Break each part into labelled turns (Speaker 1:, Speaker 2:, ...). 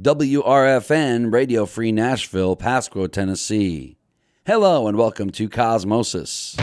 Speaker 1: WRFN Radio Free Nashville, Pasquo, Tennessee. Hello and welcome to Cosmosis.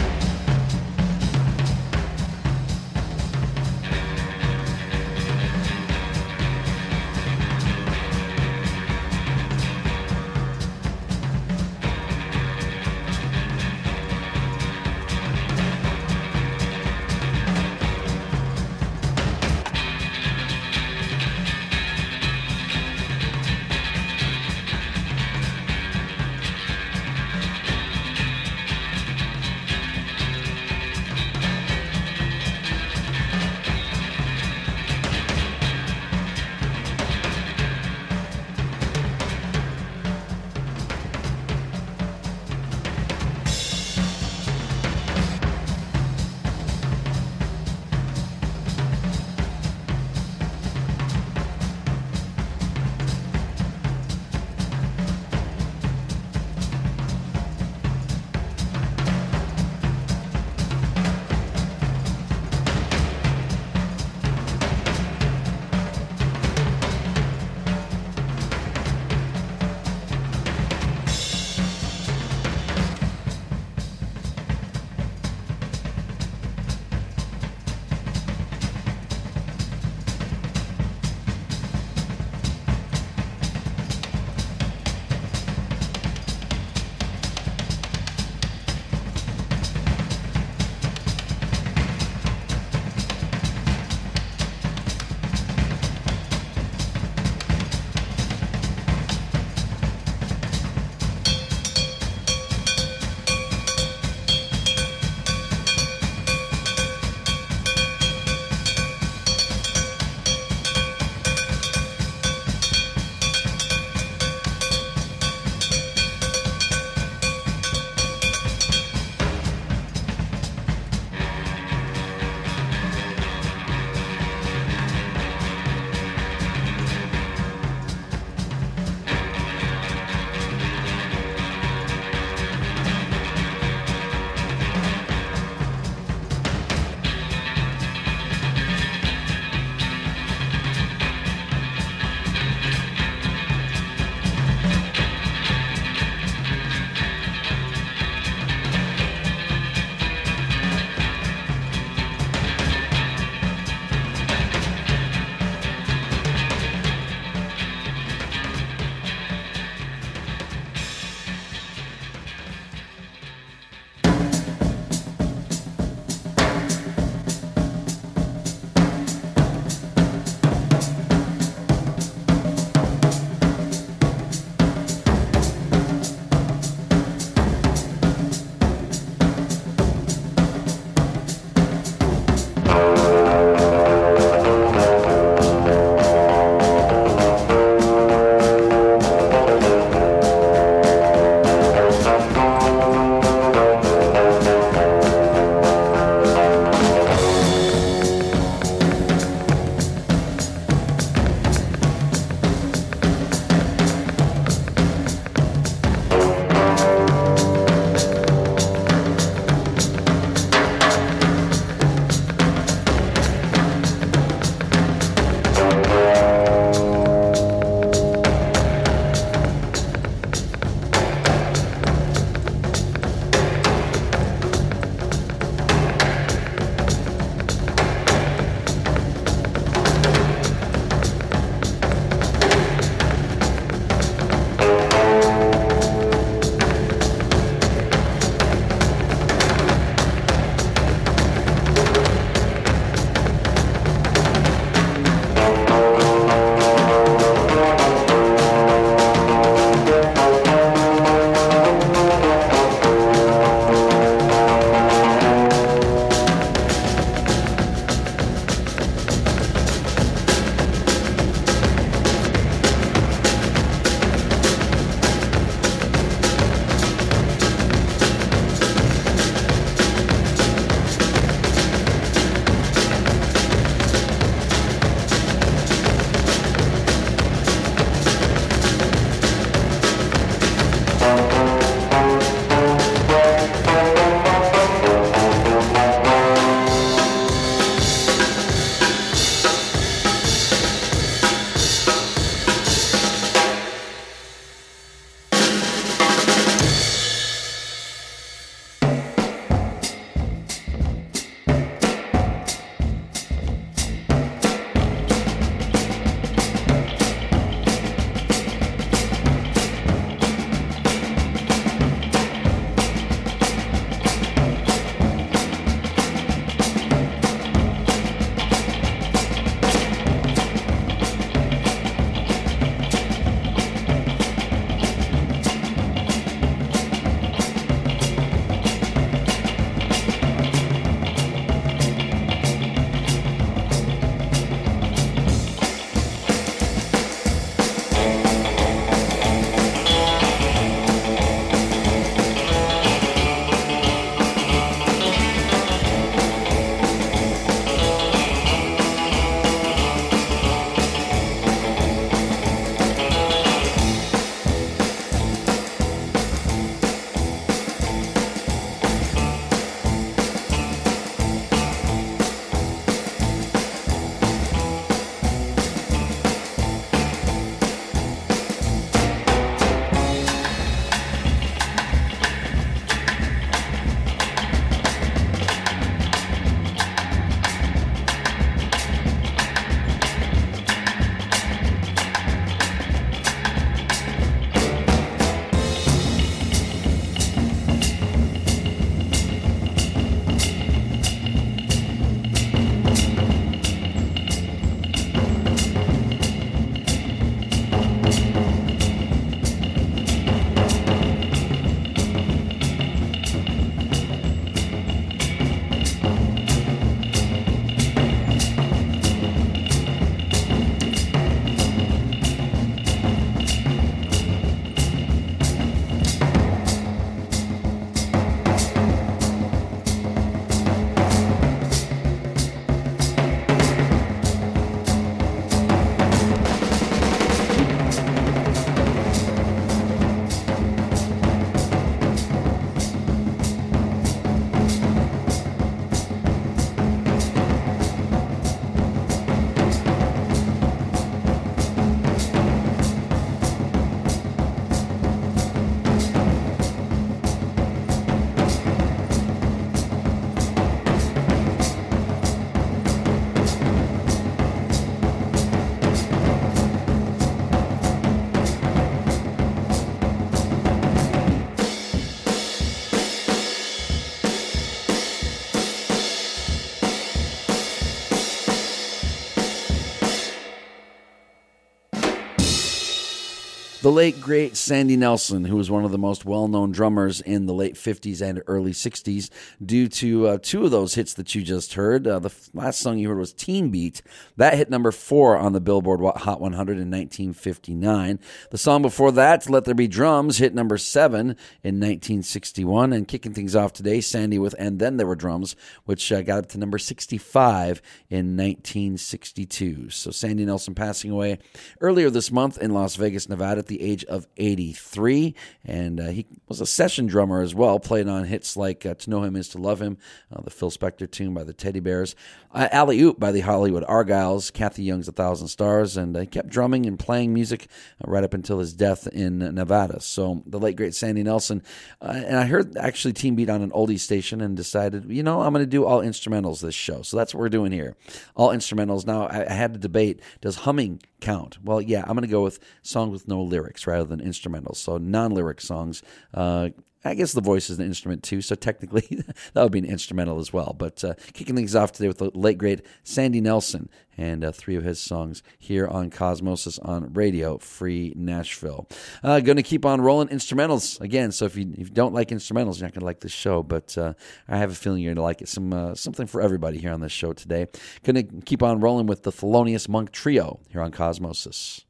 Speaker 1: The late, great Sandy Nelson, who was one of the most well known drummers in the late 50s and early 60s, due to uh, two of those hits that you just heard. Uh, the last song you heard was Teen Beat. That hit number four on the Billboard Hot 100 in 1959. The song before that, Let There Be Drums, hit number seven in 1961. And kicking things off today, Sandy with And Then There Were Drums, which uh, got up to number 65 in 1962. So Sandy Nelson passing away earlier this month in Las Vegas, Nevada at the age of 83. And uh, he was a session drummer as well, played on hits like uh, To Know Him Is to Love Him, uh, the Phil Spector tune by the Teddy Bears, uh, Alley Oop by the Hollywood Argyles, Kathy Young's A Thousand Stars, and uh, he kept drumming and playing music uh, right up until his death in Nevada. So the late, great Sandy Nelson. and I heard actually Teen Beat on an oldie station and decided, you know, I'm going to do all instrumentals this show. So that's what we're doing here. All instrumentals. Now, I, I had to debate does humming count? Well, yeah, I'm going to go with songs with no lyrics rather than instrumentals. So non lyric songs. Uh, I guess the voice is an instrument too, so technically that would be an instrumental as well. But uh, kicking things off today with the late great Sandy Nelson and uh, three of his songs here on Cosmosis on Radio Free Nashville. Uh, going to keep on rolling instrumentals again. So if you, if you don't like instrumentals, you're not going to like this show. But uh, I have a feeling you're going to like it. Some uh, something for everybody here on this show today. Going to keep on rolling with the Thelonious Monk Trio here on Cosmosis.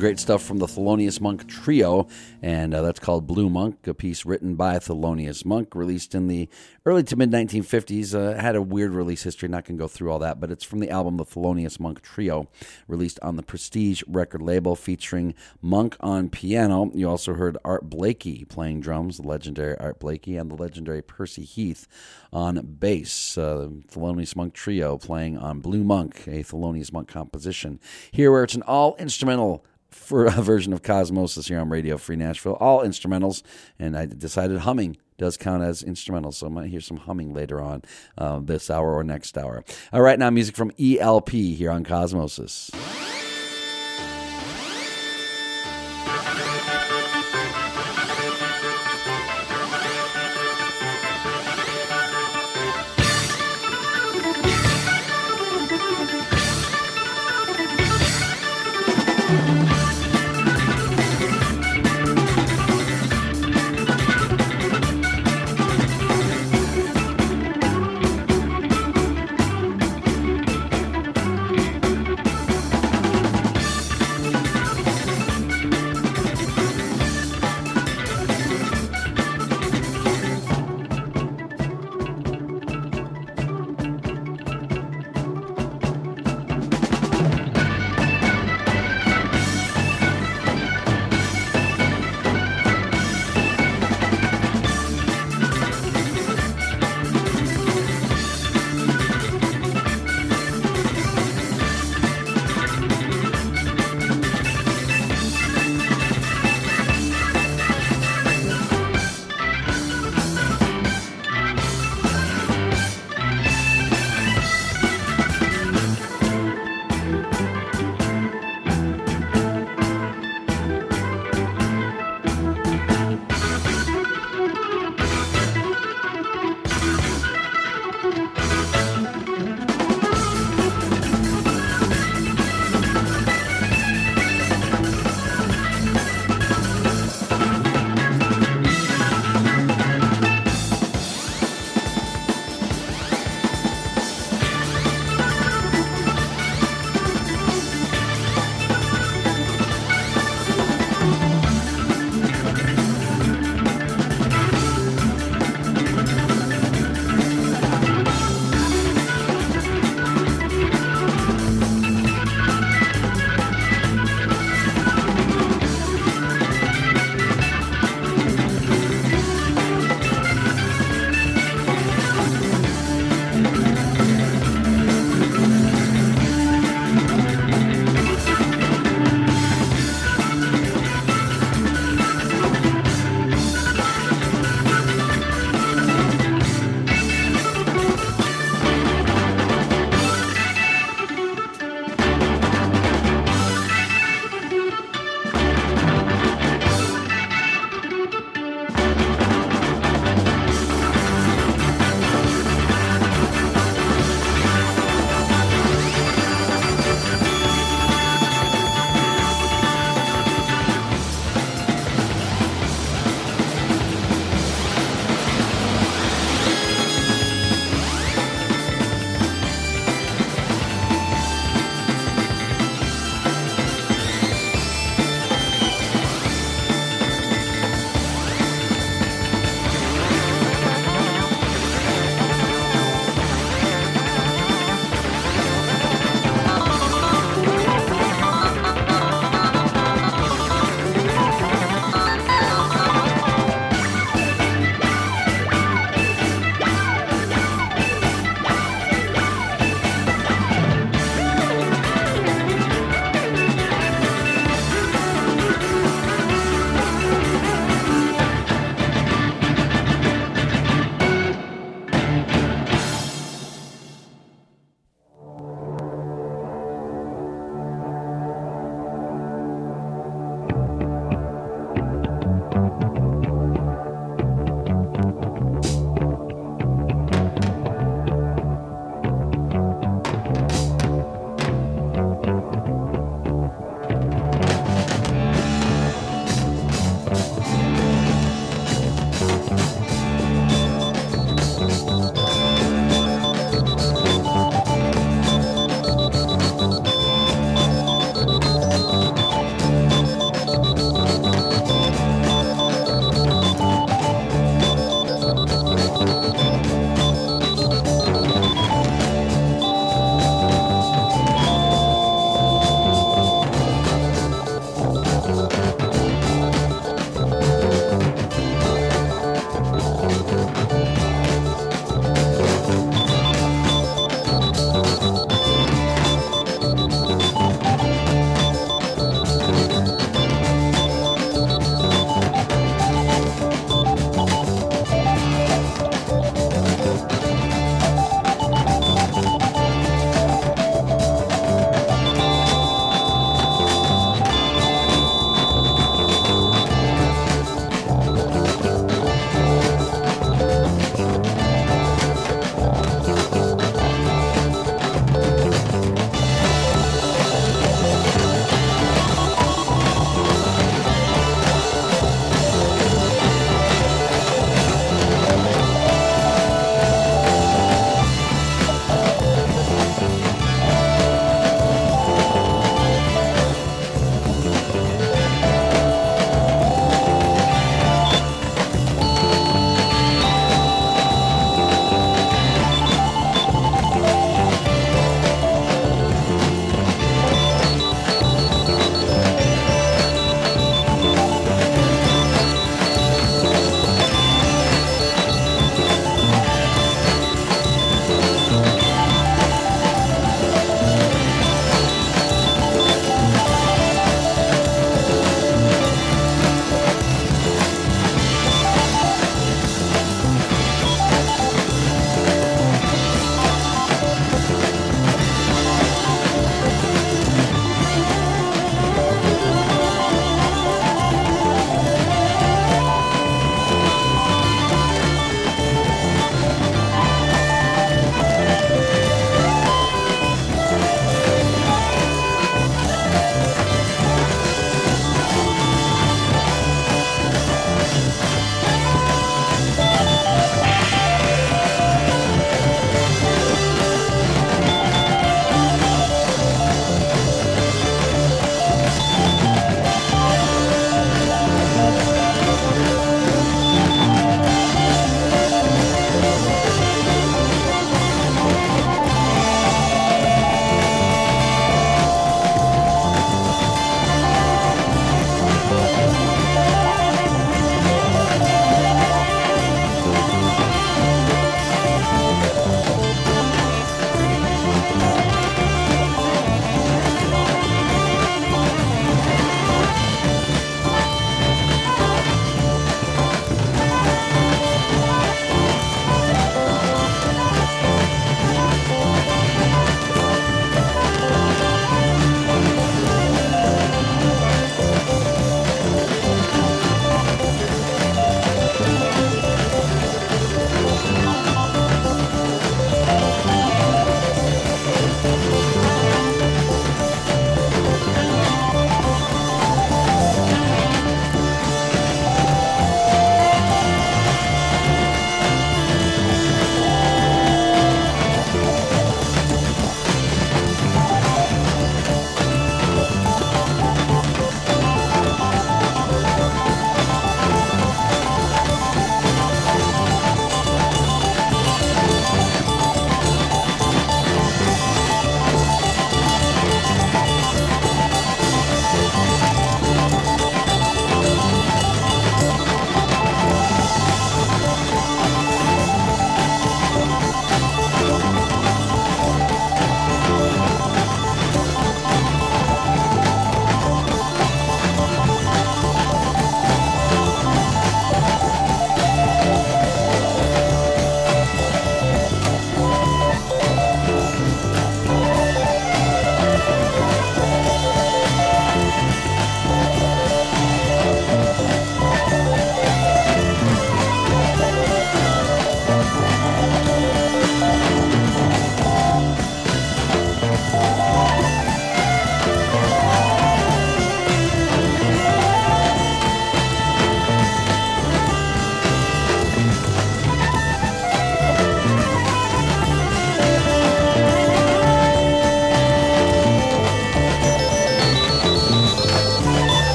Speaker 1: Great stuff from the Thelonious Monk Trio, and uh, that's called Blue Monk, a piece written by Thelonious Monk, released in the early to mid 1950s. Uh, had a weird release history, not going to go through all that, but it's from the album The Thelonious Monk Trio, released on the Prestige record label, featuring Monk on piano. You also heard Art Blakey playing drums, the legendary Art Blakey, and the legendary Percy Heath on bass. Uh, Thelonious Monk Trio playing on Blue Monk, a Thelonious Monk composition. Here, where it's an all instrumental for a version of Cosmosis here on Radio Free Nashville. All instrumentals, and I decided humming does count as instrumental, so I might hear some humming later on uh, this hour or next hour. All right, now music from ELP here on Cosmosis.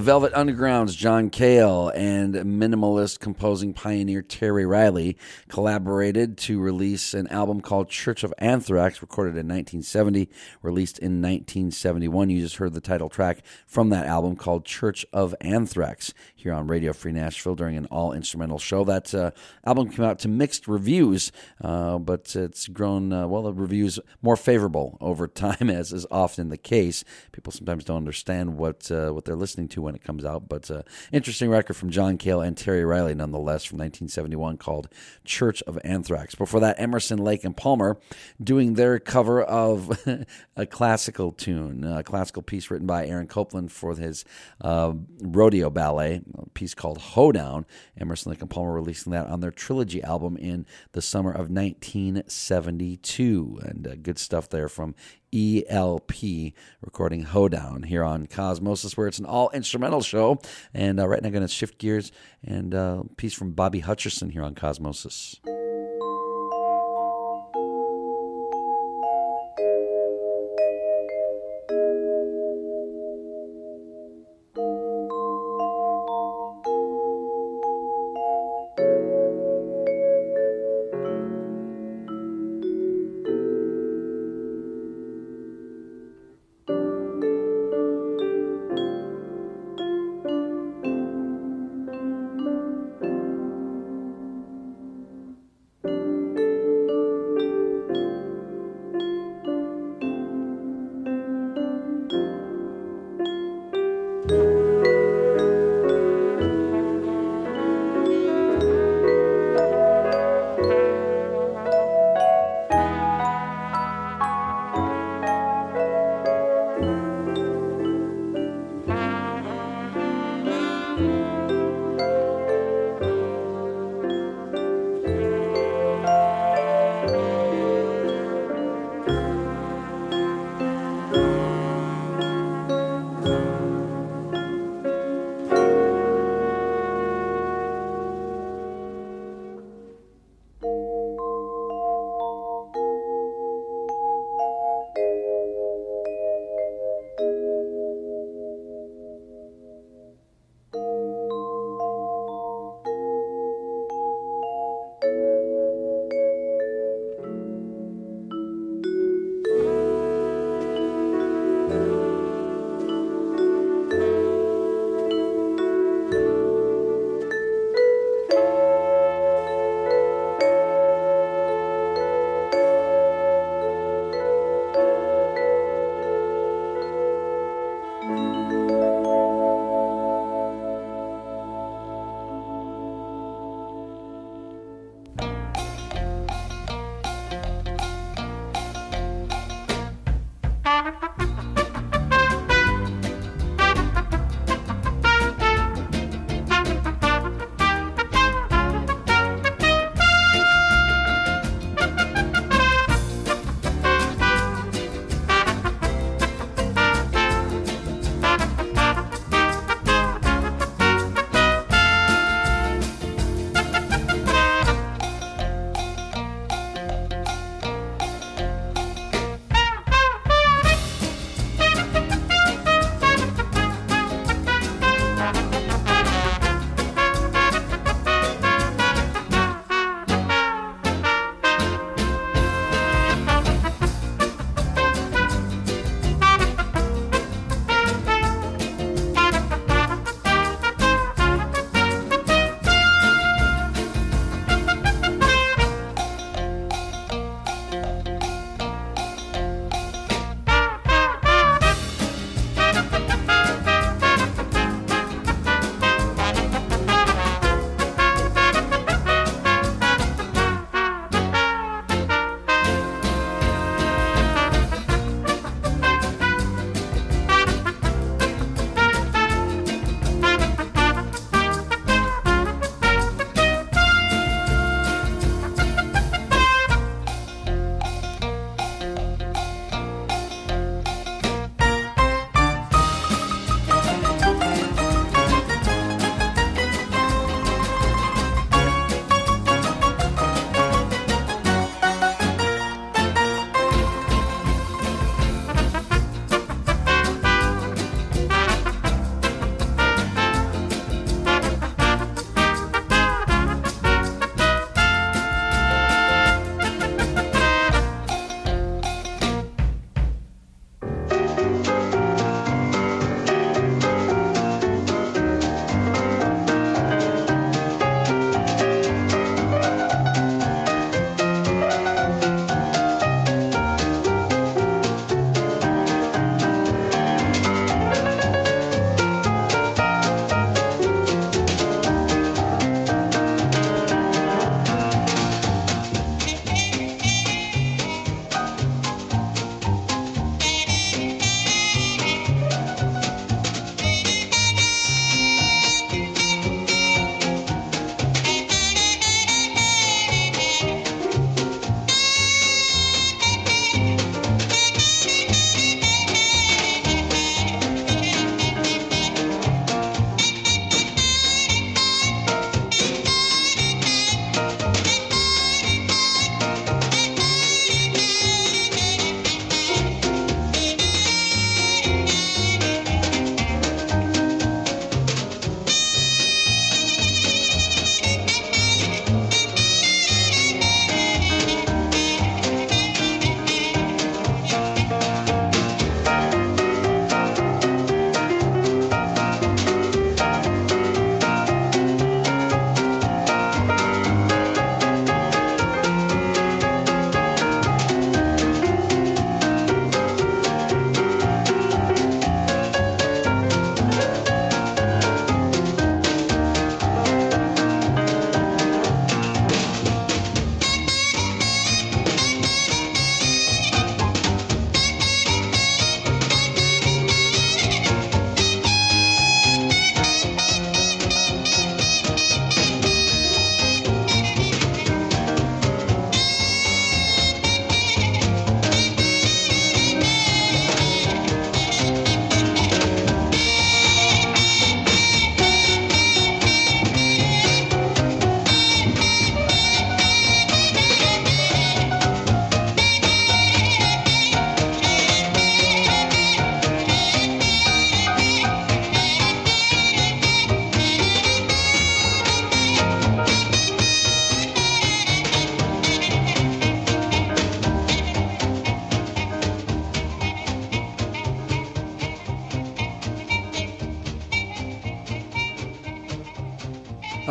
Speaker 1: The Velvet Underground's John Cale and minimalist composing pioneer Terry Riley collaborated to release an album called Church of Anthrax, recorded in 1970, released in 1971. You just heard the title track from that album called Church of Anthrax here on Radio Free Nashville during an all instrumental show. That uh, album came out to mixed reviews, uh, but it's grown, uh, well, the reviews more favorable over time, as is often the case. People sometimes don't understand what, uh, what they're listening to when it comes out. But uh, interesting record from John Cale and Terry Riley, nonetheless, from 1971 called Church of Anthrax. Before that, Emerson, Lake, and Palmer doing their cover of a classical tune, a classical piece written by Aaron Copland for his uh, rodeo ballet, a piece called Hoedown. Emerson, Lake, and Palmer releasing that on their trilogy album in the summer of 1972. And uh, good stuff there from ELP recording Hoedown here on Cosmosis, where it's an all instrumental show. And uh, right now, I'm going to shift gears and uh, piece from Bobby Hutcherson here on Cosmosis.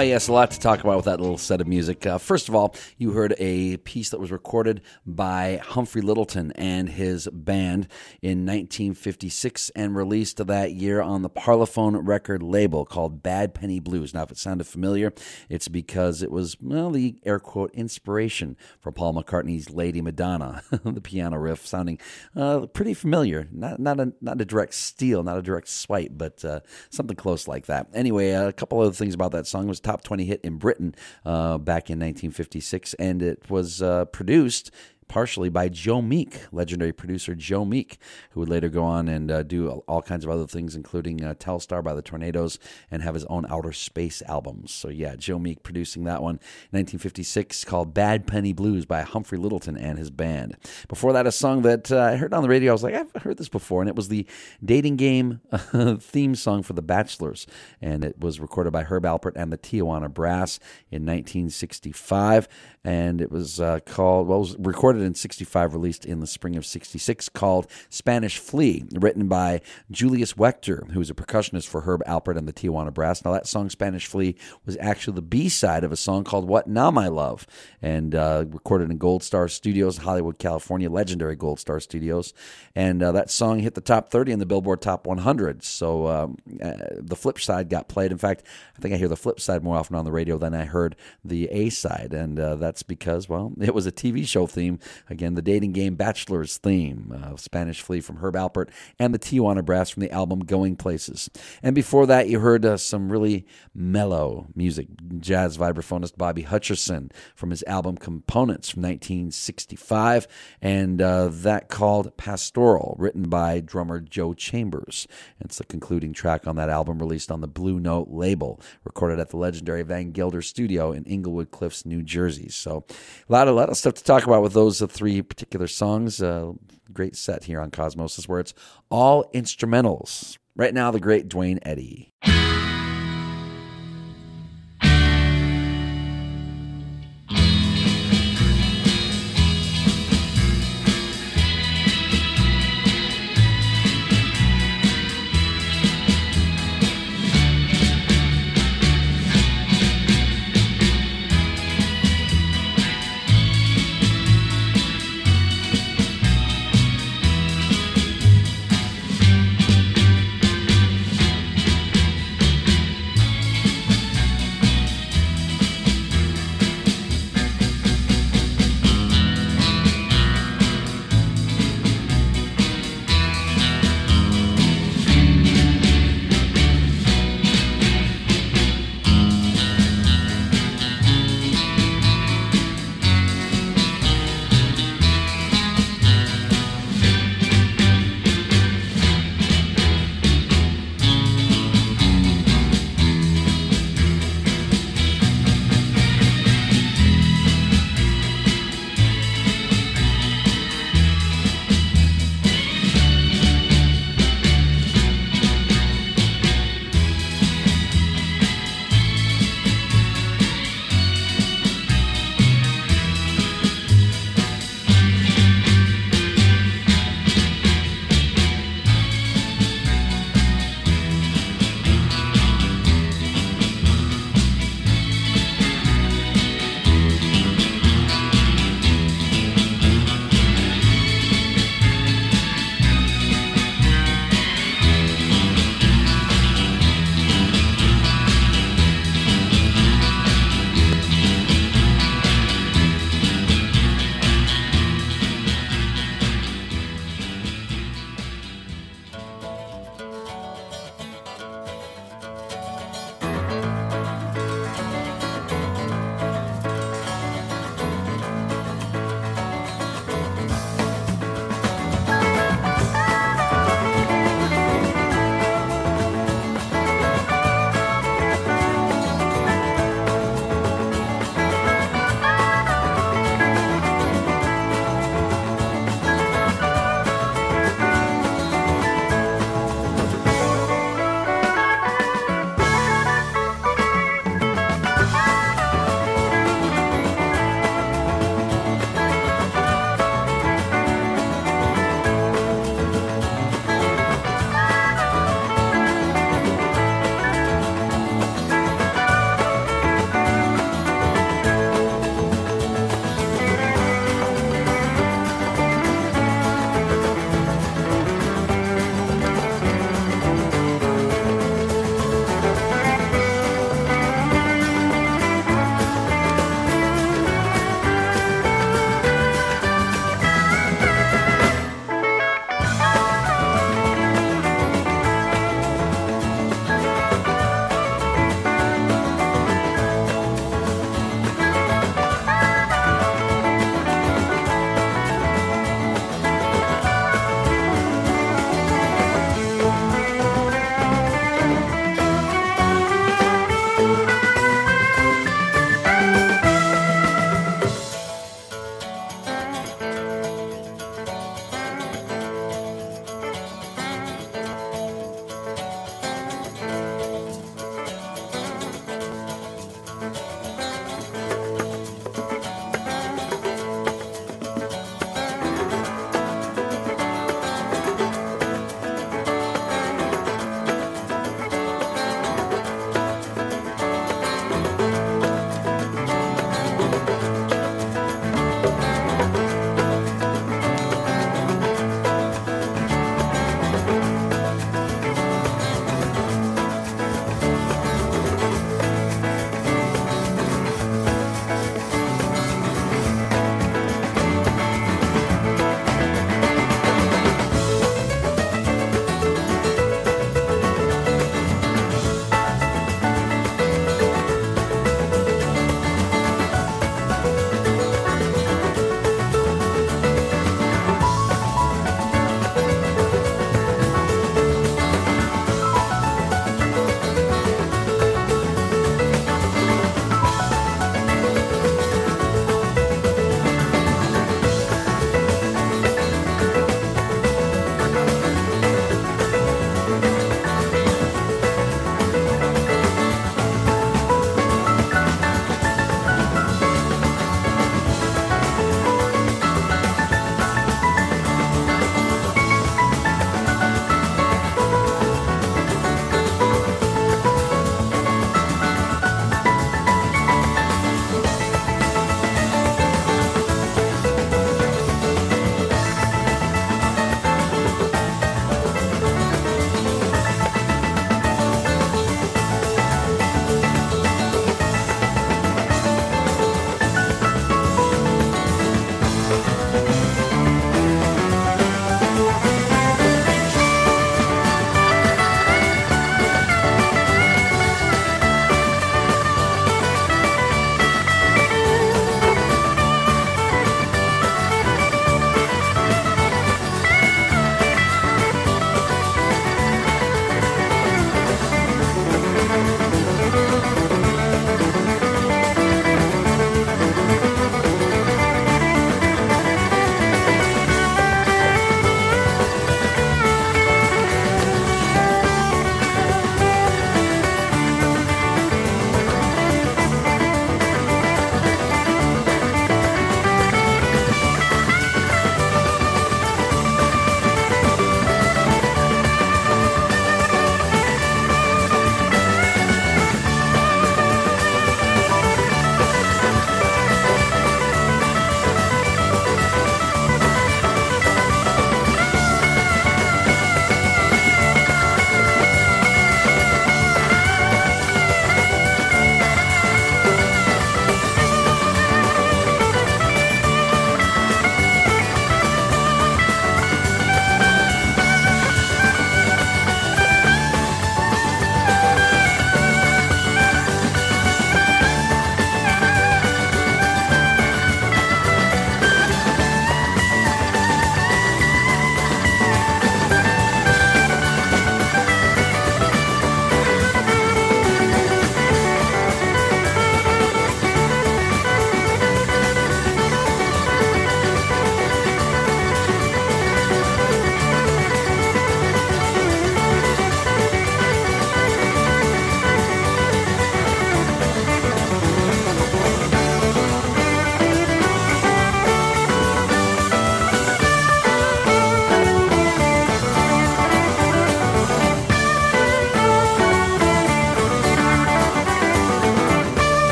Speaker 1: Oh, yes, a lot to talk about with that little set of music. Uh, first of all, you heard a piece that was recorded by Humphrey Lyttelton and his band in 1956 and released that year on the Parlophone record label called Bad Penny Blues. Now, if it sounded familiar, it's because it was, well, the air quote inspiration for Paul McCartney's Lady Madonna, the piano riff sounding uh, pretty familiar. Not, not, a, not a direct steal, not a direct swipe, but uh, something close like that. Anyway, a couple other things about that song was top 20 hit in Britain uh, back in 1956, and it was uh, produced partially by Joe Meek, legendary producer Joe Meek, who would later go on and uh, do all kinds of other things, including uh, Telstar by the Tornados and have his own outer space albums. So, yeah, Joe Meek producing that one 1956 called Bad Penny Blues by Humphrey Lyttelton and his band. Before that, a song that uh, I heard on the radio. I was like, I've heard this before, and it was the dating game theme song for The Bachelors. And it was recorded by Herb Alpert and the Tijuana Brass in 1965. And it was uh, called, well, it was recorded in 65, released in the spring of 66, called Spanish Flea, written by Julius Wechter, who was a percussionist for Herb Alpert and the Tijuana Brass. Now, that song, Spanish Flea, was actually the B side of a song called What Now, My Love, and uh, recorded in Gold Star Studios, Hollywood, California, legendary Gold Star Studios. And uh, that song hit the top 30 in the Billboard Top 100. So um, uh, the flip side got played. In fact, I think I hear the flip side more often on the radio than I heard the A side. And uh, that's because, well, it was a TV show theme. Again, the dating game Bachelor's theme, uh, Spanish Flea from Herb Alpert, and the Tijuana Brass from the album Going Places. And before that, you heard uh, some really mellow music. Jazz vibraphonist Bobby Hutcherson from his album Components from 1965, and uh, that called Pastoral, written by drummer Joe Chambers. It's the concluding track on that album, released on the Blue Note label, recorded at the legendary Van Gelder Studio in Englewood Cliffs, New Jersey. So, a lot, of, lot of stuff to talk about with those three particular songs. Uh, great set here on Cosmosis, where it's all instrumentals. Right now, the great Duane Eddy.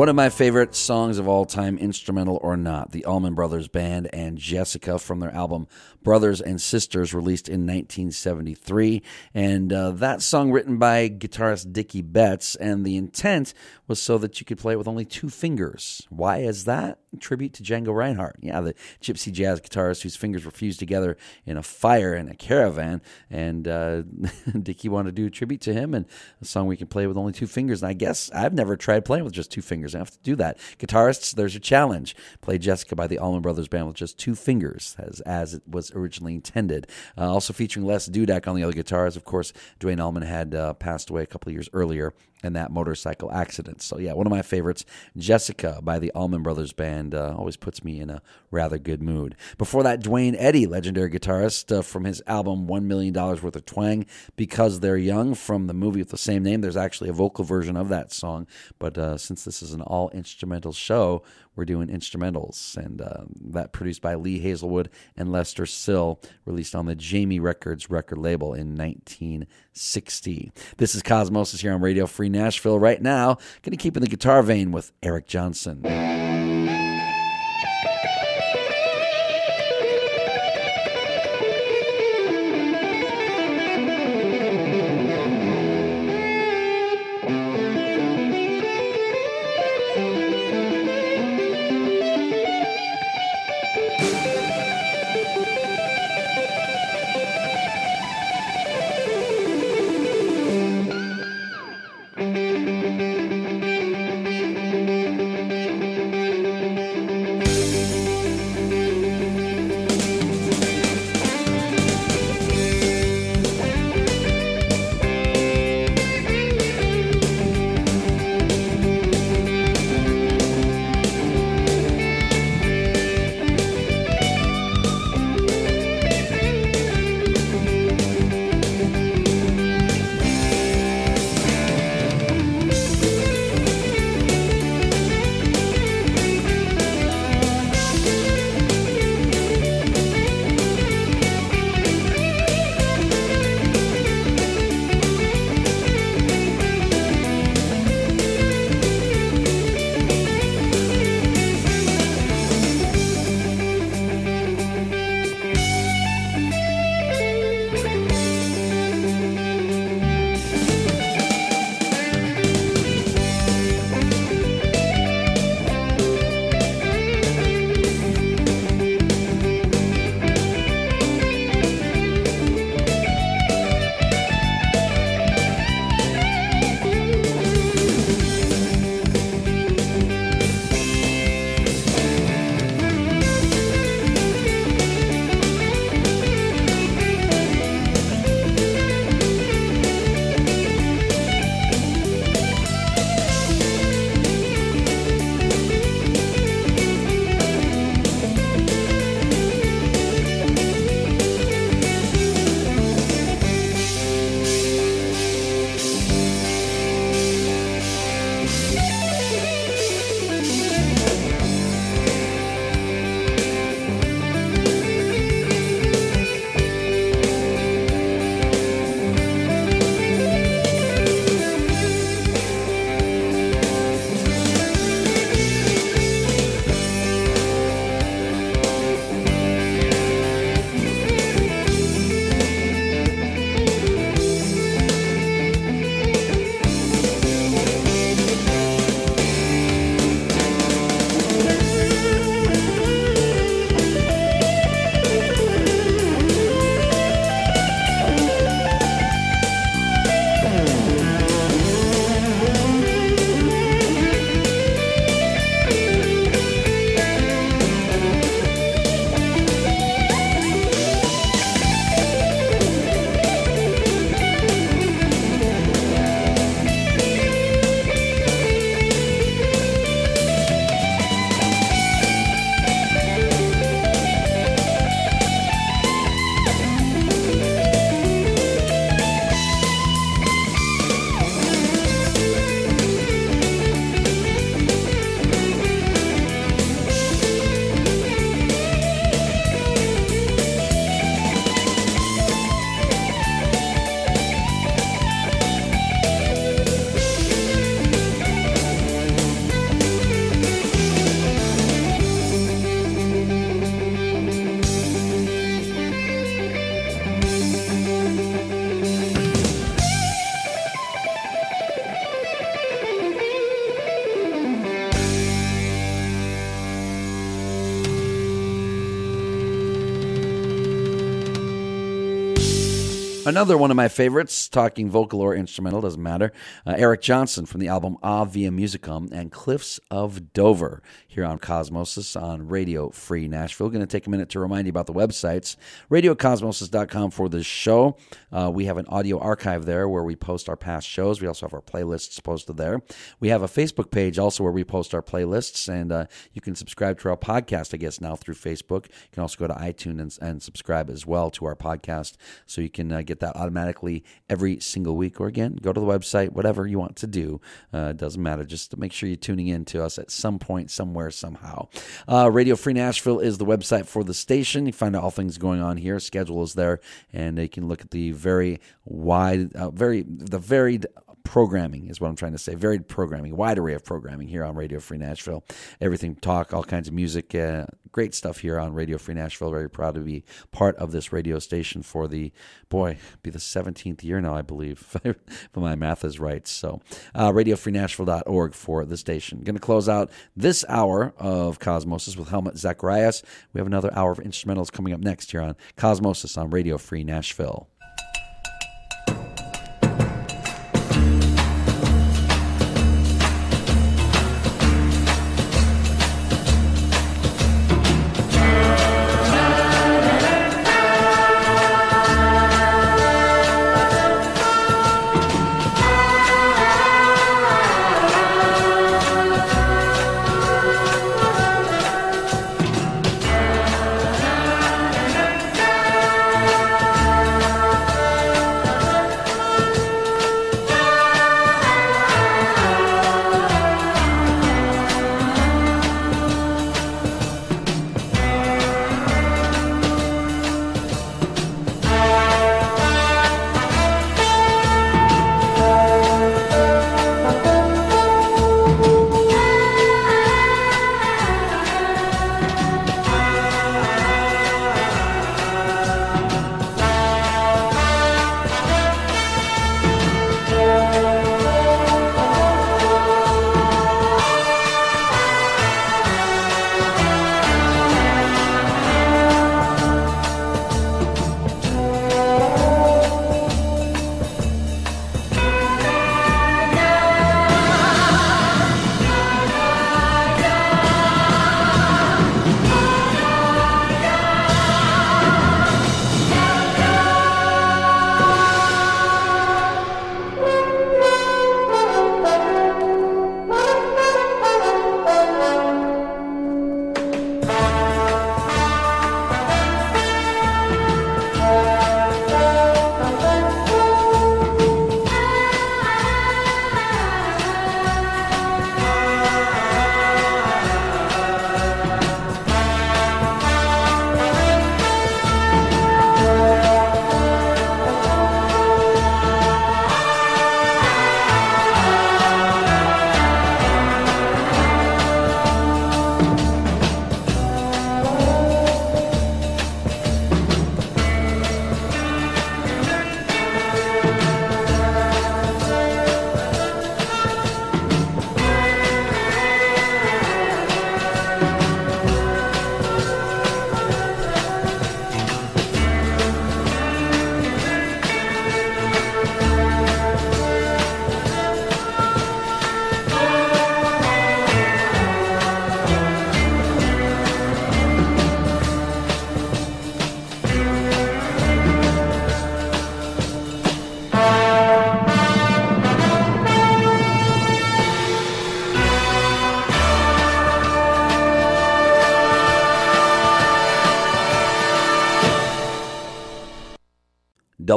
Speaker 1: One of my favorite songs of all time, instrumental or not, the Allman Brothers Band and Jessica from their album Brothers and Sisters, released in 1973. And uh, that song written by guitarist Dickey Betts, and the intent was so that you could play it with only two fingers. Why is that? Tribute to Django Reinhardt. Yeah, the gypsy jazz guitarist whose fingers were fused together in a fire in a caravan. And uh, Dickey wanted to do a tribute to him and a song we can play with only two fingers. And I guess I've never tried playing with just two fingers. I have to do that. Guitarists, there's your challenge. Play Jessica by the Allman Brothers Band with just two fingers, as, as it was originally intended. Uh, also featuring Les Dudek on the other guitars. Of course, Duane Allman had uh, passed away a couple years earlier in that motorcycle accident. So, yeah, one of my favorites, Jessica by the Allman Brothers Band, uh, always puts me in a rather good mood. Before that, Duane Eddy, legendary guitarist uh, from his album $1 Million Worth of Twang, Because They're Young, from the movie with the same name. There's actually a vocal version of that song, but uh, since this is an all instrumental show, we're doing instrumentals. And uh, that produced by Lee Hazlewood and Lester Sill, released on the Jamie Records record label in 1960. This is Cosmosis here on Radio Free Nashville right now. Going to keep in the guitar vein with Eric Johnson. Another one of my favorites, talking vocal or instrumental, doesn't matter. Uh, Eric Johnson from the album A Via Musicum and Cliffs of Dover here on Cosmosis on Radio Free Nashville. Going to take a minute to remind you about the websites radiocosmosis.com for this show. Uh, we have an audio archive there where we post our past shows. We also have our playlists posted there. We have a Facebook page also where we post our playlists, and uh, you can subscribe to our podcast, I guess, now through Facebook. You can also go to iTunes and, and subscribe as well to our podcast so you can uh, that automatically every single week. Or again, go to the website, whatever you want to do. Uh, doesn't matter. Just make sure you're tuning in to us at some point, somewhere, somehow. Uh, Radio Free Nashville is the website for the station. You find out all things going on here. Schedule is there, and you can look at the very wide, uh, very the varied programming is what I'm trying to say. Varied programming, wide array of programming here on Radio Free Nashville. Everything talk, all kinds of music, uh, great stuff here on Radio Free Nashville. Very proud to be part of this radio station for the boy, be the 17th year now, I believe, if my math is right. So, uh, RadioFreeNashville.org for the station. Going to close out this hour of Cosmosis with Helmut Zacharias. We have another hour of instrumentals coming up next here on Cosmosis on Radio Free Nashville.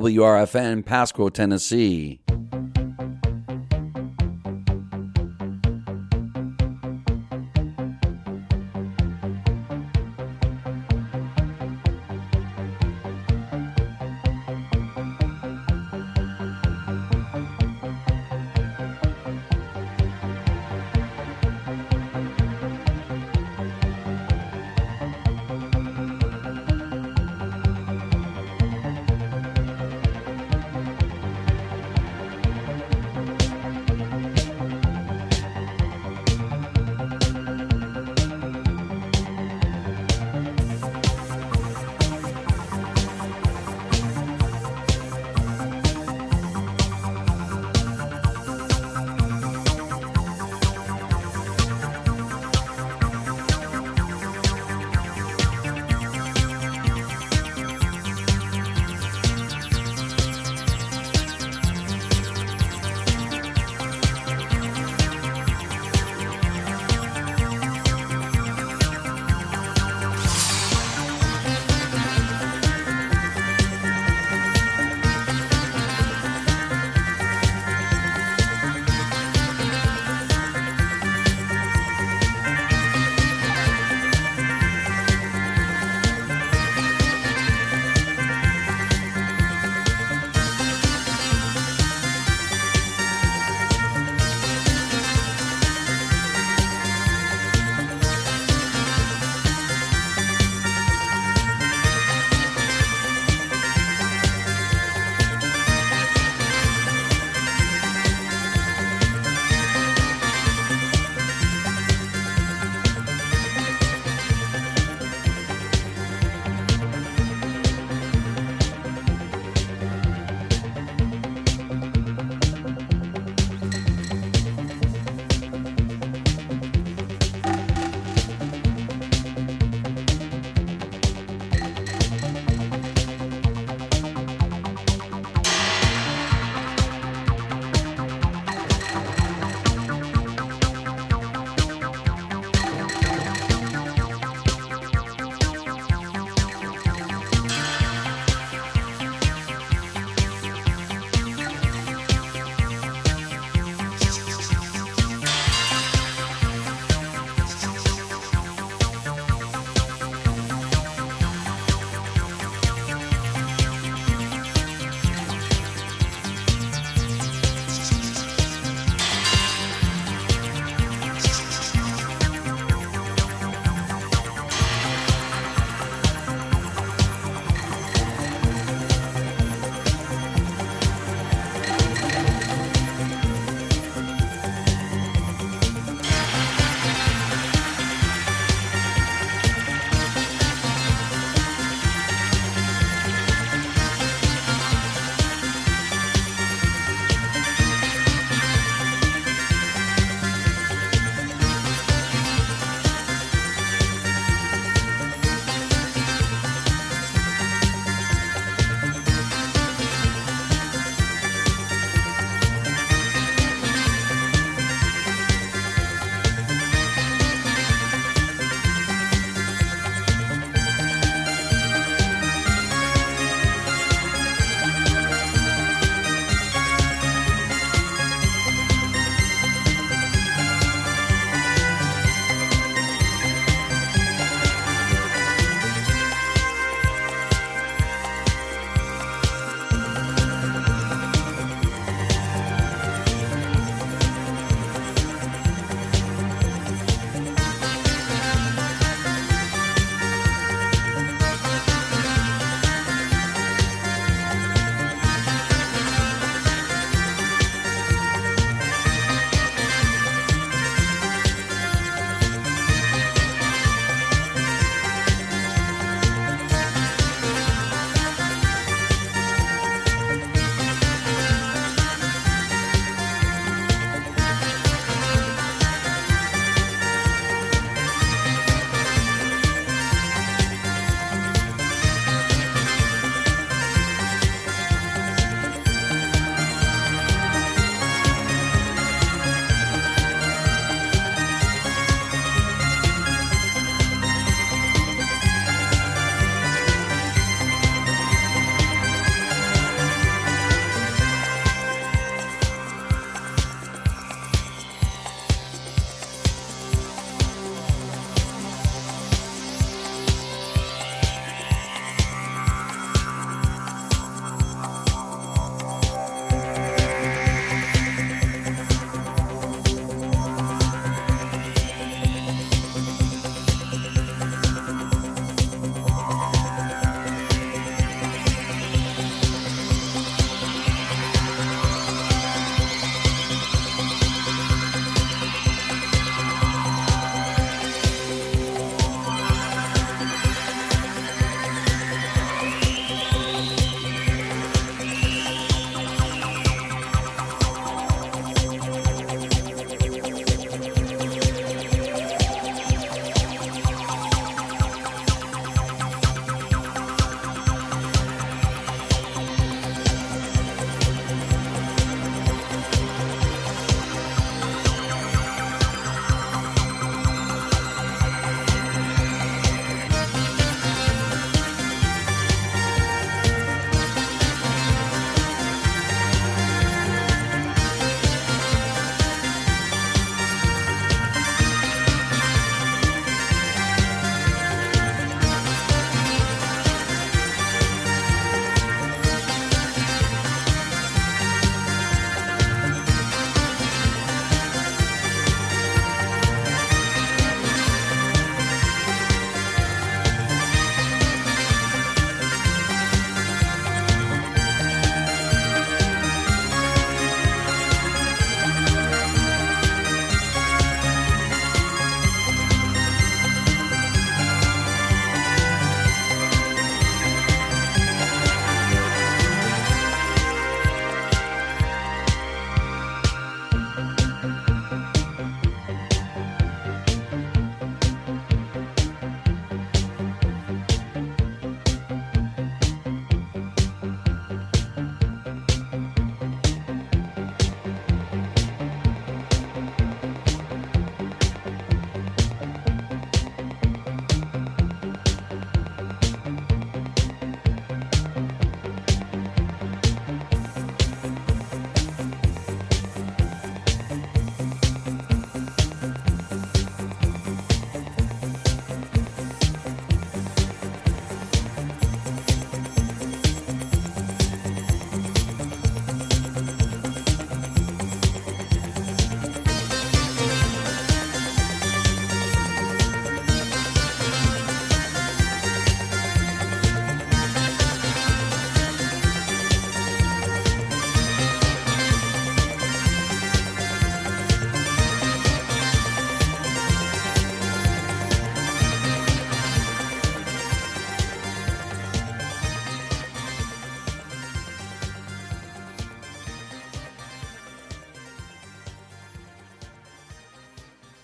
Speaker 1: WRFN, Pasquo, Tennessee.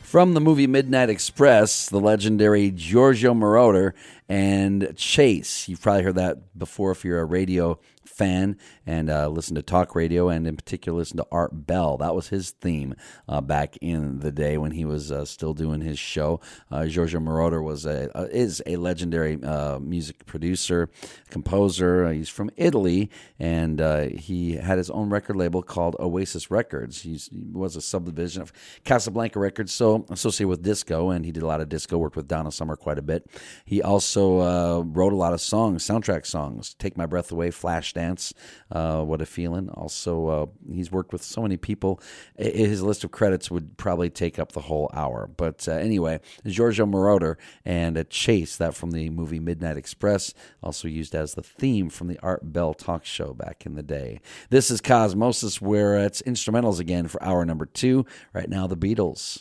Speaker 1: From the movie Midnight Express, the legendary Giorgio Moroder and Chase. You've probably heard that before if you're a radio fan and uh, listen to talk radio, and in particular listen to Art Bell. That was his theme uh, back in the day when he was uh, still doing his show. Uh, Giorgio Moroder was a uh, is a legendary uh, music producer, composer. he's from Italy, and he had his own record label called Oasis Records. He's, he was a subdivision of Casablanca Records, so associated with disco, and he did a lot of disco. Worked with Donna Summer quite a bit. He also wrote a lot of songs, soundtrack songs. Take My Breath Away, Flashdance. Uh, what a feeling. Also, uh, he's worked with so many people. His list of credits would probably take up the whole hour. But uh, anyway, Giorgio Moroder and a Chase, that from the movie Midnight Express, also used as the theme from the Art Bell talk show back in the day. This is Cosmosis, where it's instrumentals again for hour number two. Right now, the Beatles.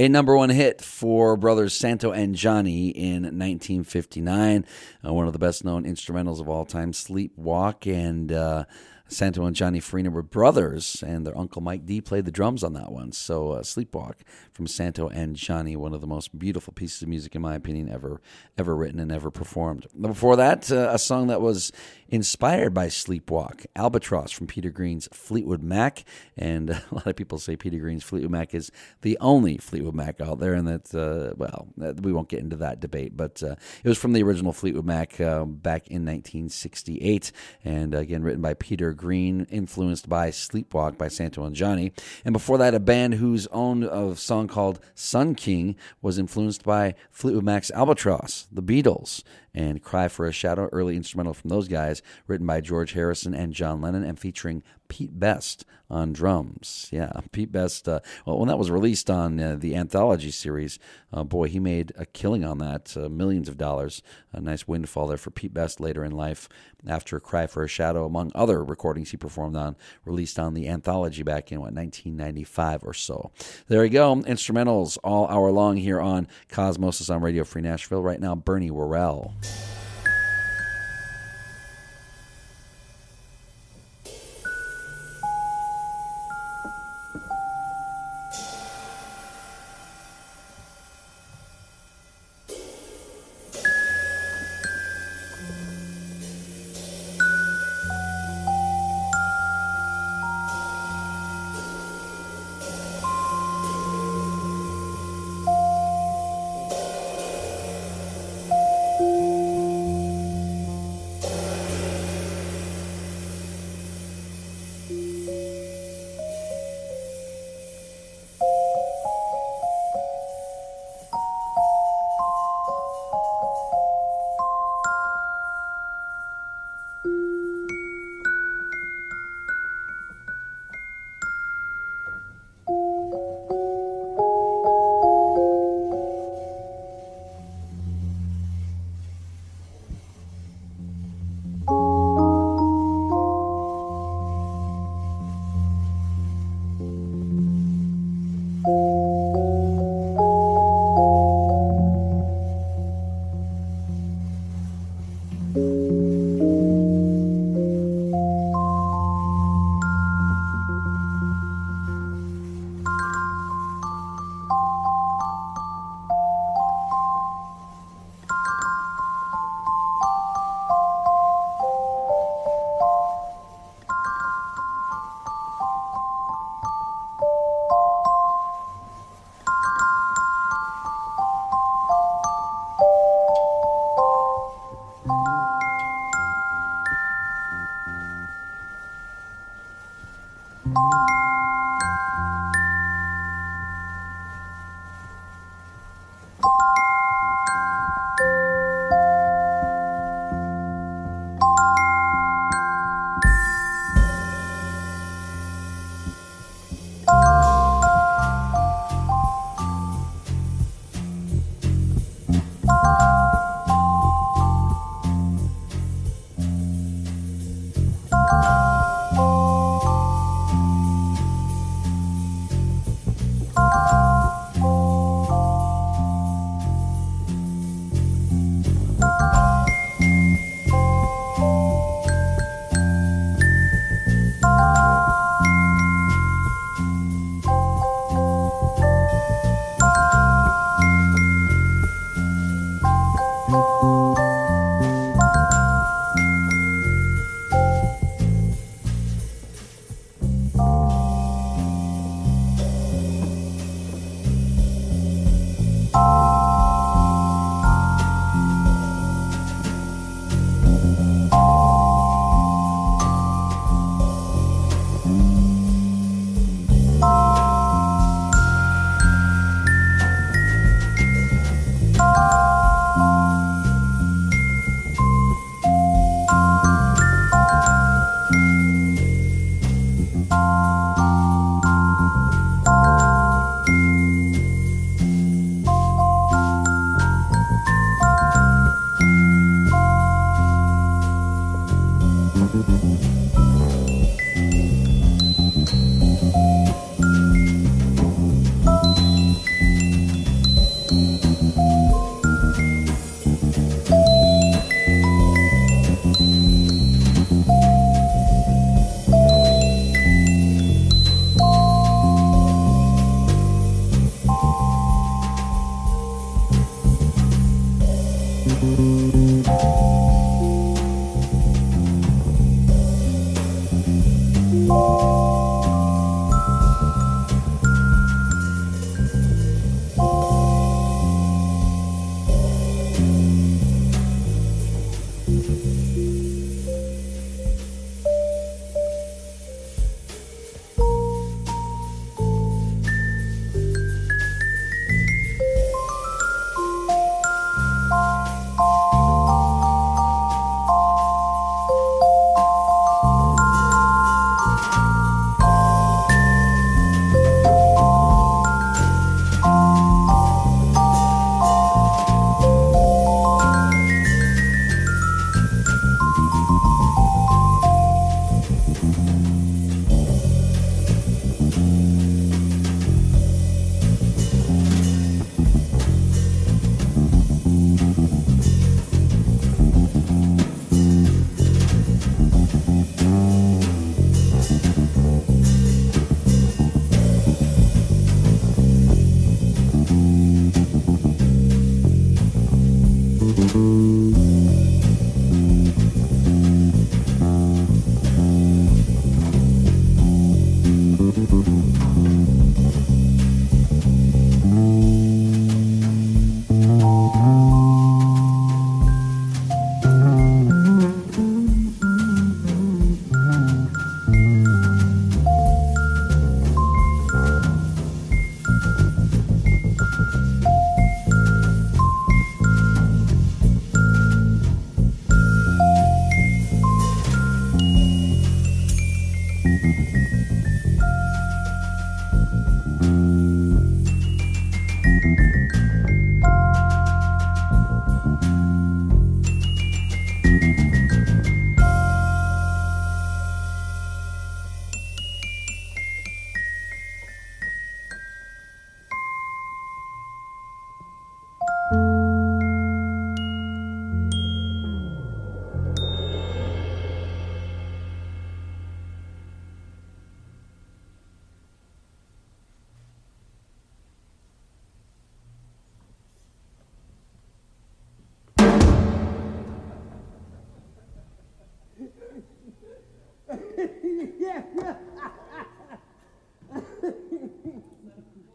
Speaker 1: A number one hit for brothers Santo and Johnny in 1959. Uh, one of the best known instrumentals of all time, Sleepwalk. And uh, Santo and Johnny Farina were brothers, and their uncle Mike Dee played the drums on that one. So, uh, Sleepwalk from Santo and Johnny, one of the most beautiful pieces of music, in my opinion, ever ever written and ever performed. Before that, uh, a song that was inspired by Sleepwalk, Albatross from Peter Green's Fleetwood Mac. And a lot of people say Peter Green's Fleetwood Mac is the only Fleetwood Mac out there, and that, uh, well, we won't get into that debate, but uh, it was from the original Fleetwood Mac uh, back in 1968, and again, written by Peter Green, influenced by Sleepwalk by Santo and Johnny. And before that, a band whose own a song called Sun King was influenced by Fleetwood Mac's Albatross, the Beatles and Cry for a Shadow, early instrumental from those guys, written by George Harrison and John Lennon, and featuring Pete Best on drums. Yeah, Pete Best. Uh, well, when that was released on uh, the anthology series, uh, boy, he made a killing on that, uh, millions of dollars. A nice windfall there for Pete Best later in life after Cry for a Shadow, among other recordings he performed on, released on the anthology back in, what, 1995 or so. There you go. Instrumentals all hour long here on Cosmosis on Radio Free Nashville. Right now, Bernie Worrell.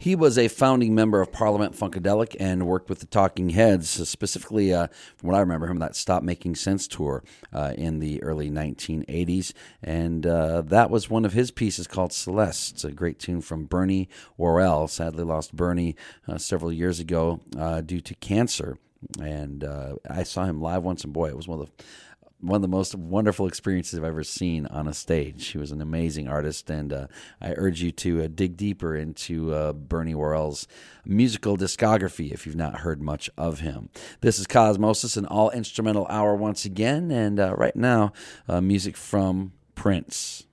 Speaker 1: He was a founding member of Parliament Funkadelic and worked with the Talking Heads, specifically, uh, from what I remember him, that Stop Making Sense tour uh, in the early 1980s. And uh, that was one of his pieces called Celeste. It's a great tune from Bernie Worrell. Sadly lost Bernie uh, several years ago uh, due to cancer. And uh, I saw him live once, and boy, it was one of the one of the most wonderful experiences I've ever seen on a stage. He was an amazing artist, and uh, I urge you to uh, dig deeper into uh, Bernie Worrell's musical discography if you've not heard much of him. This is Cosmosis, an all instrumental hour once again, and uh, right now, uh, music from Prince.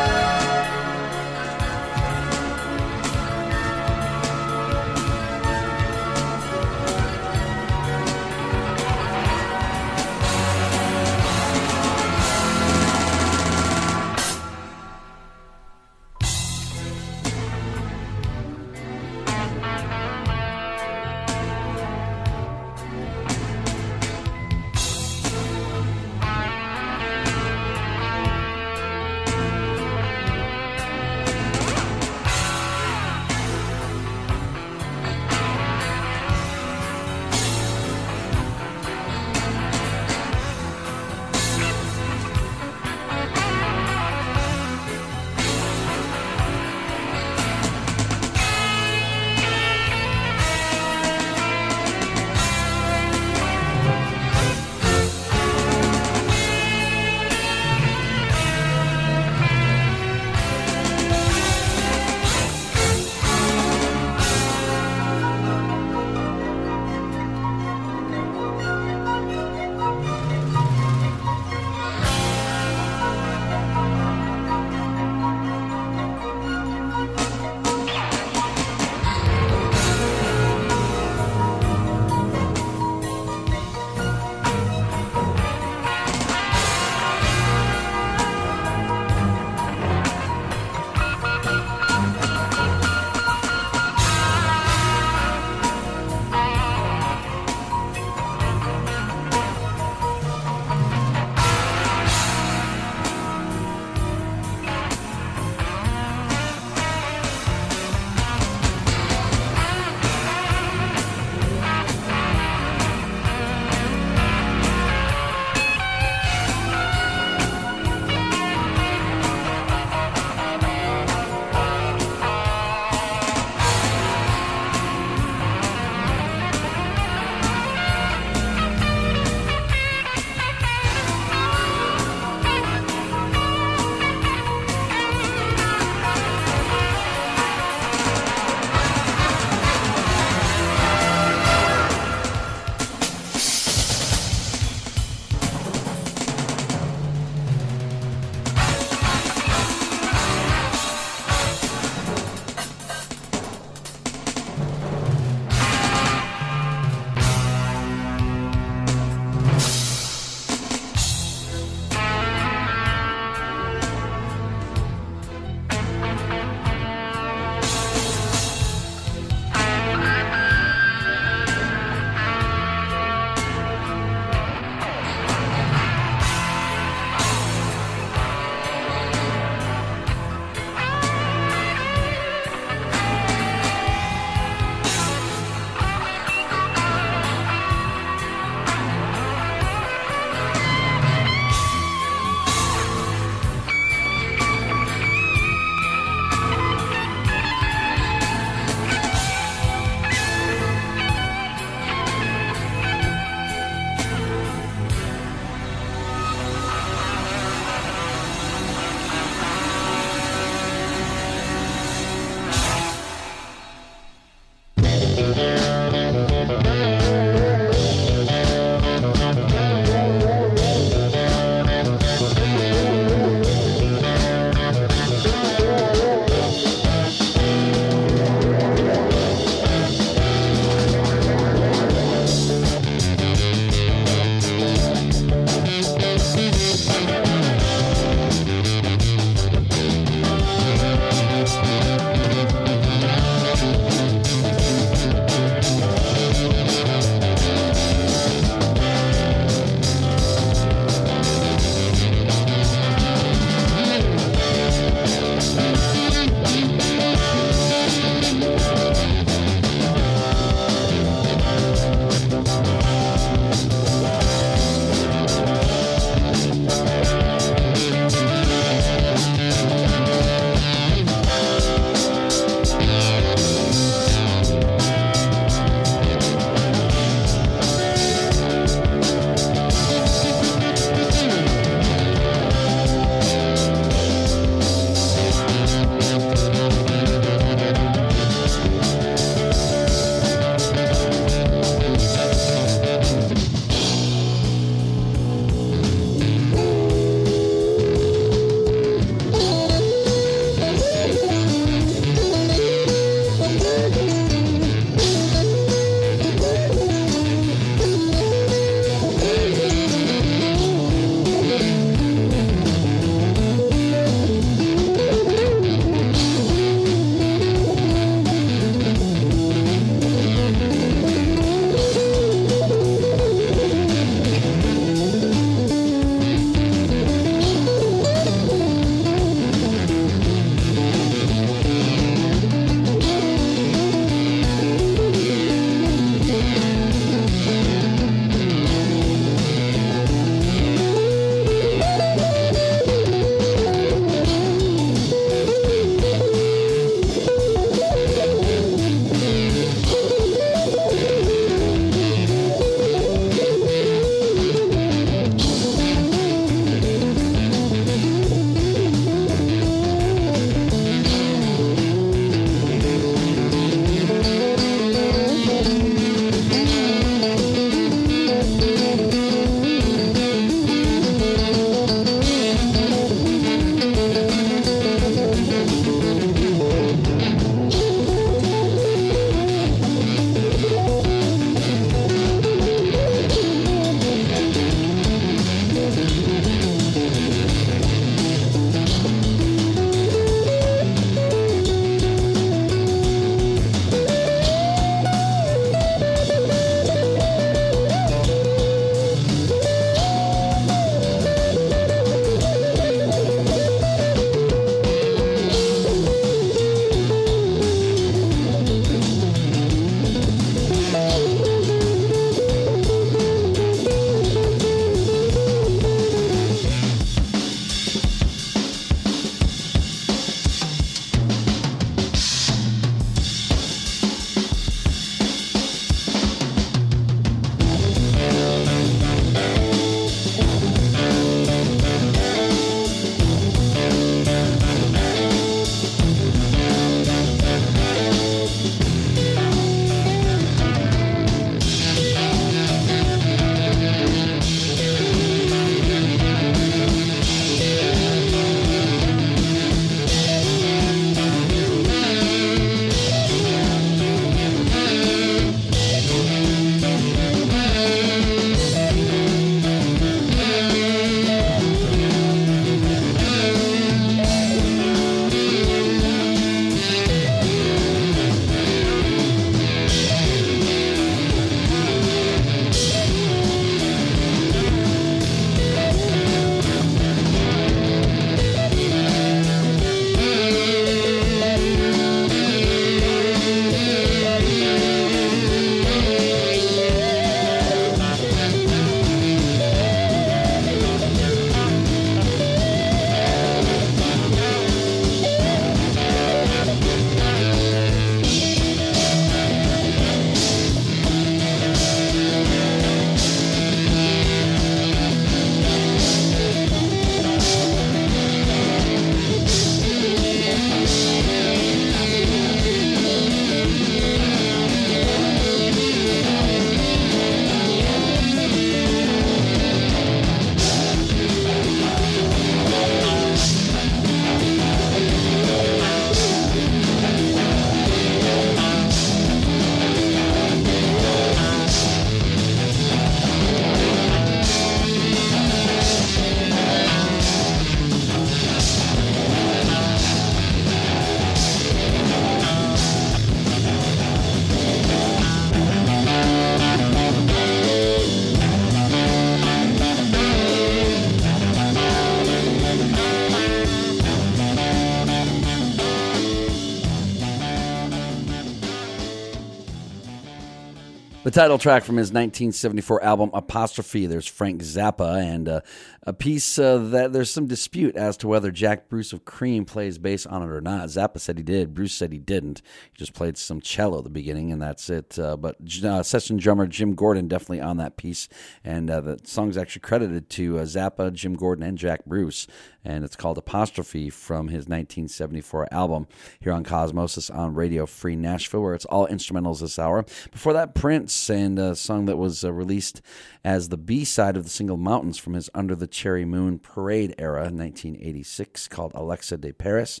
Speaker 1: The title track from his 1974 album Apostrophe. There's Frank Zappa and uh, a piece uh, that there's some dispute as to whether Jack Bruce of Cream plays bass on it or not. Zappa said he did. Bruce said he didn't. He just played some cello at the beginning and that's it. Uh, but uh, session drummer Jim Gordon definitely on that piece, and uh, the song's actually credited to uh, Zappa, Jim Gordon, and Jack Bruce and it's called Apostrophe from his 1974 album here on Cosmosis on Radio Free Nashville, where it's all instrumentals this hour. Before that, Prince and a song that was uh, released as the B side of the single Mountains from his Under the Cherry Moon Parade era, 1986, called Alexa de Paris,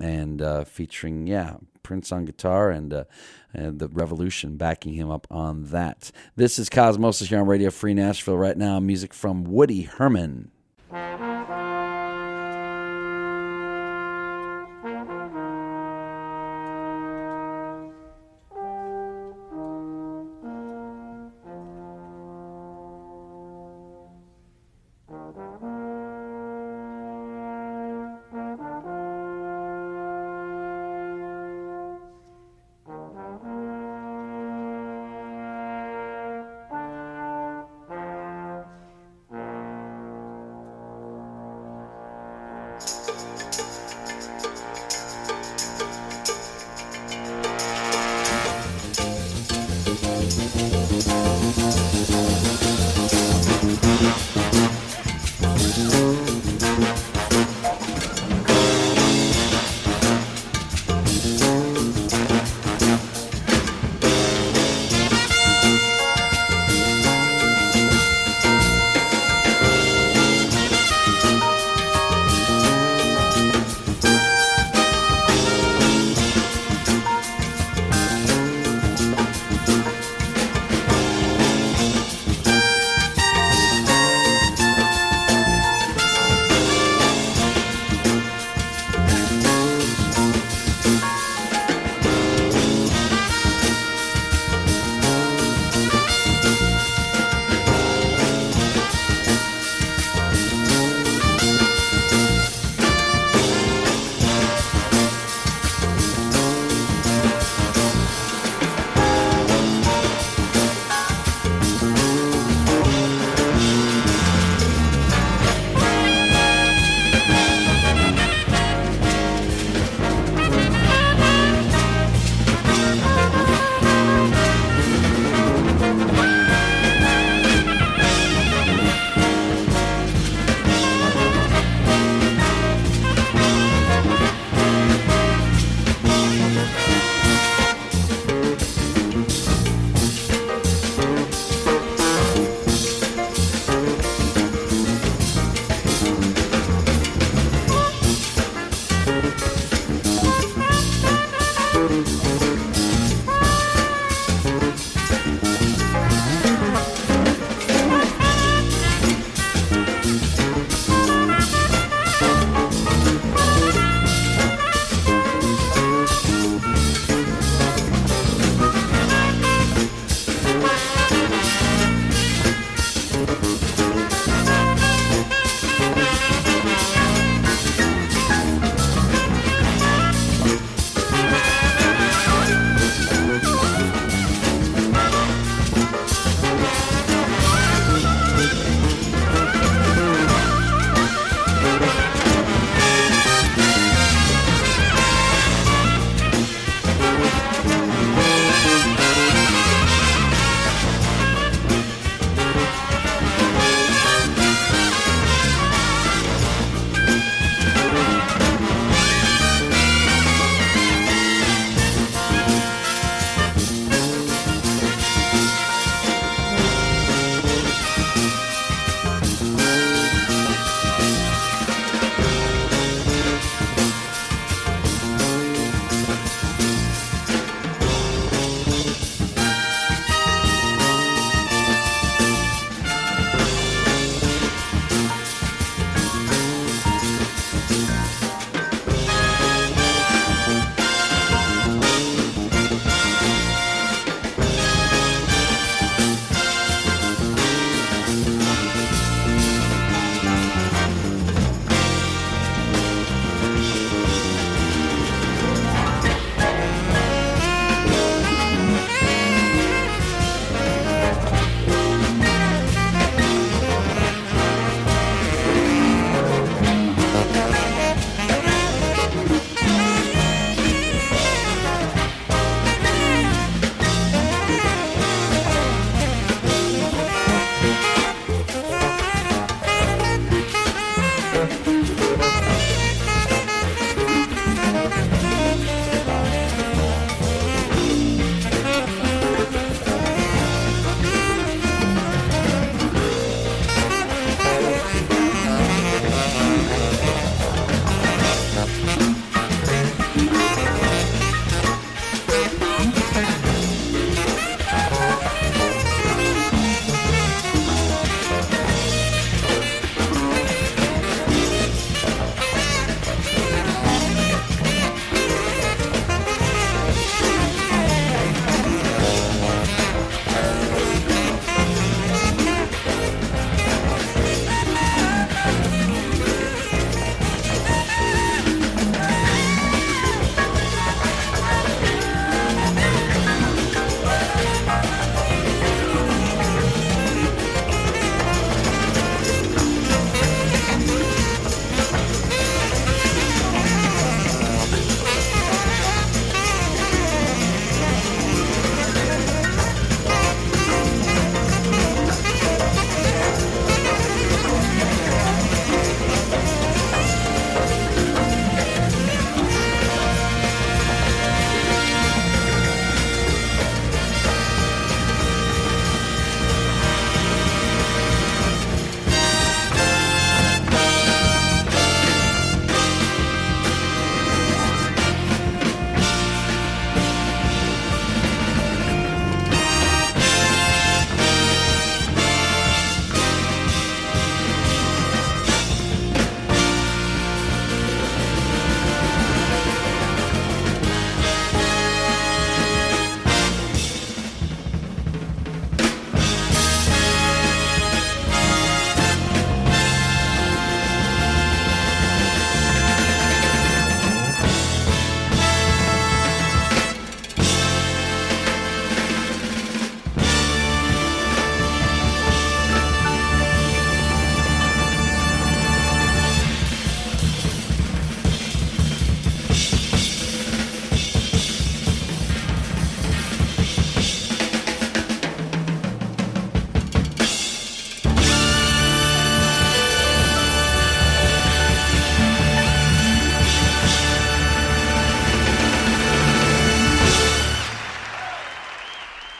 Speaker 1: and uh, featuring, yeah, Prince on guitar and, uh, and the Revolution backing him up on that. This is Cosmosis here on Radio Free Nashville right now. Music from Woody Herman.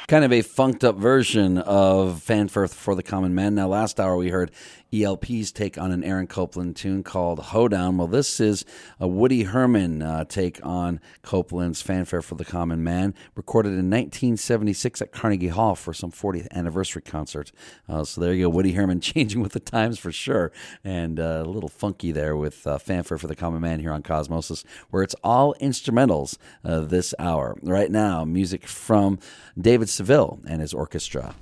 Speaker 1: Kind of a funked up version of Fanfare for the Common Man. Now, last hour we heard ELP's take on an Aaron Copland tune called Hoedown. Well, this is a Woody Herman uh, take on Copland's Fanfare for the Common Man, recorded in 1976 at Carnegie Hall for some 40th anniversary concert. Uh, so there you go, Woody Herman changing with the times for sure, and uh, a little funky there with uh, Fanfare for the Common Man here on Cosmosis, where it's all instrumentals uh, this hour. Right now, music from David Seville and his orchestra.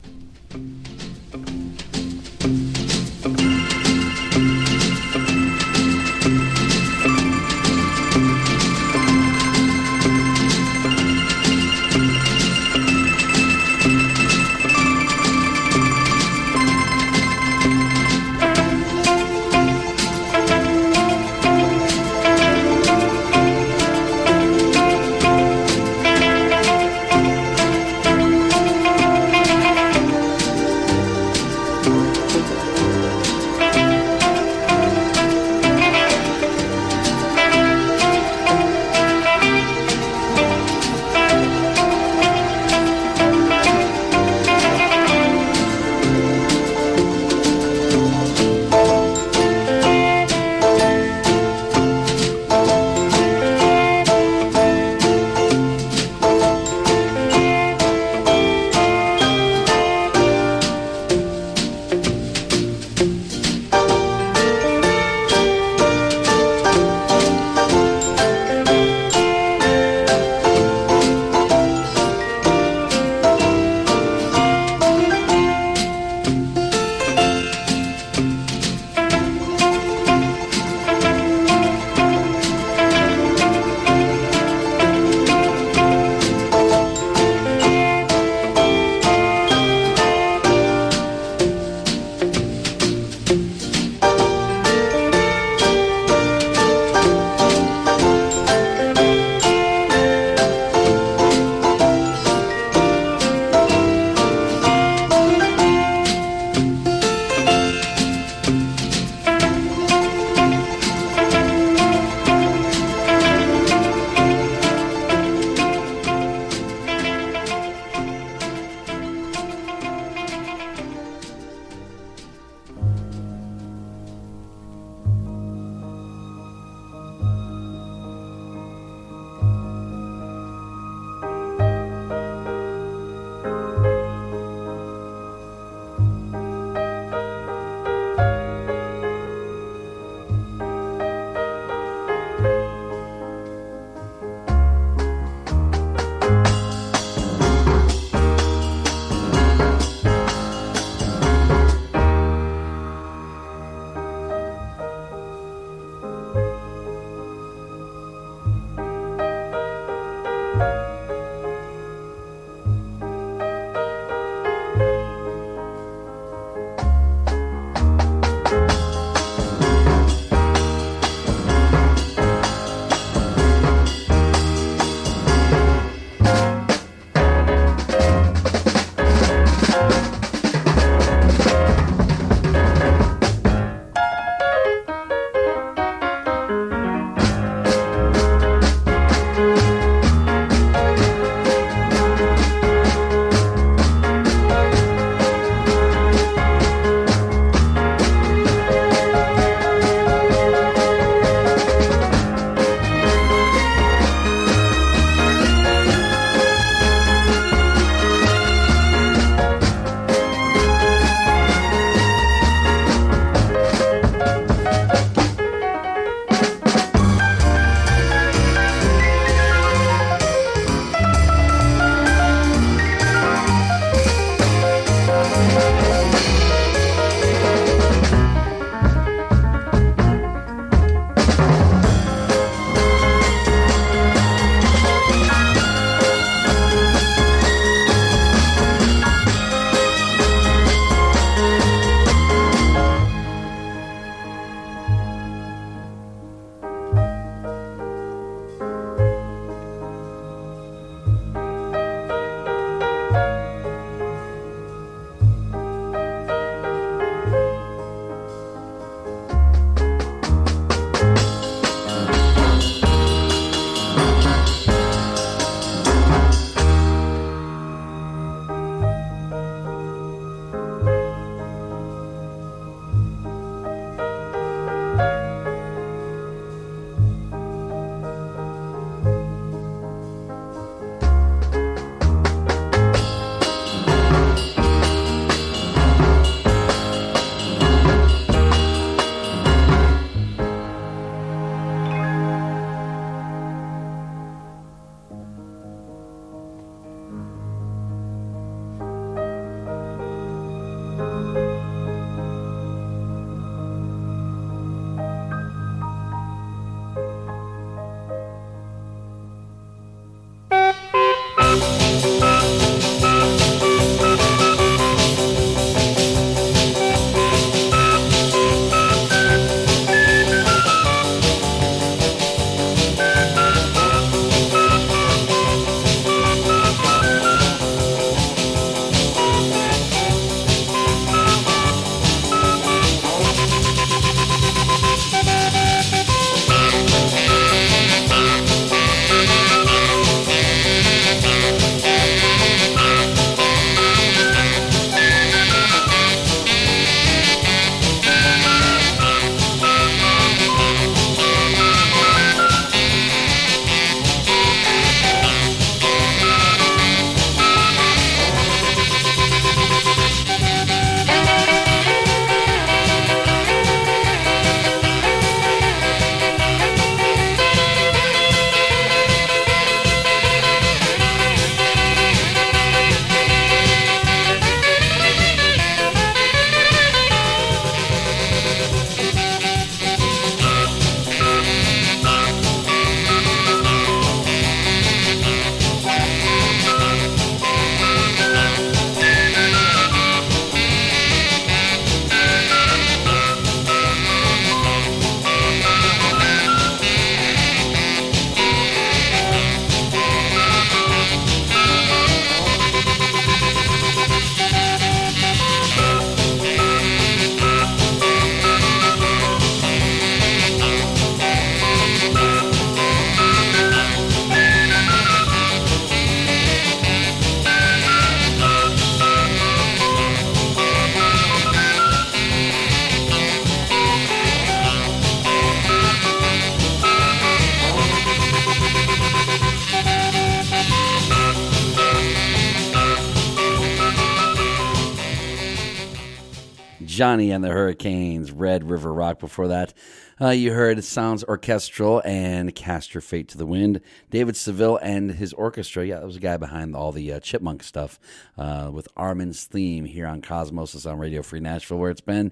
Speaker 1: Hurricanes, Red River Rock. Before that, uh, you heard Sounds Orchestral and Cast Your Fate to the Wind. David Seville and his orchestra. Yeah, that was a guy behind all the uh, Chipmunk stuff uh, with Armen's theme here on Cosmosis on Radio Free Nashville, where it's been.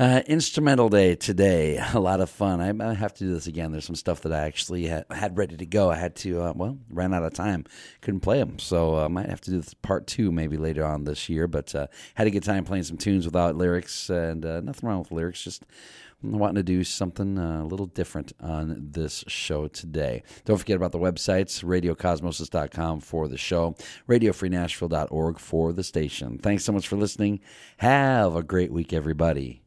Speaker 1: Uh, instrumental day today. A lot of fun. I, I, have to do this again. There's some stuff that I actually had, had ready to go. I had to, uh, well, ran out of time. Couldn't play them. So I uh, might have to do this part two maybe later on this year. But uh, had a good time playing some tunes without lyrics. And uh, nothing wrong with lyrics. Just wanting to do something a little different on this show today. Don't forget about the websites, radiocosmosis.com for the show, radiofreenashville.org for the station. Thanks so much for listening. Have a great week, everybody.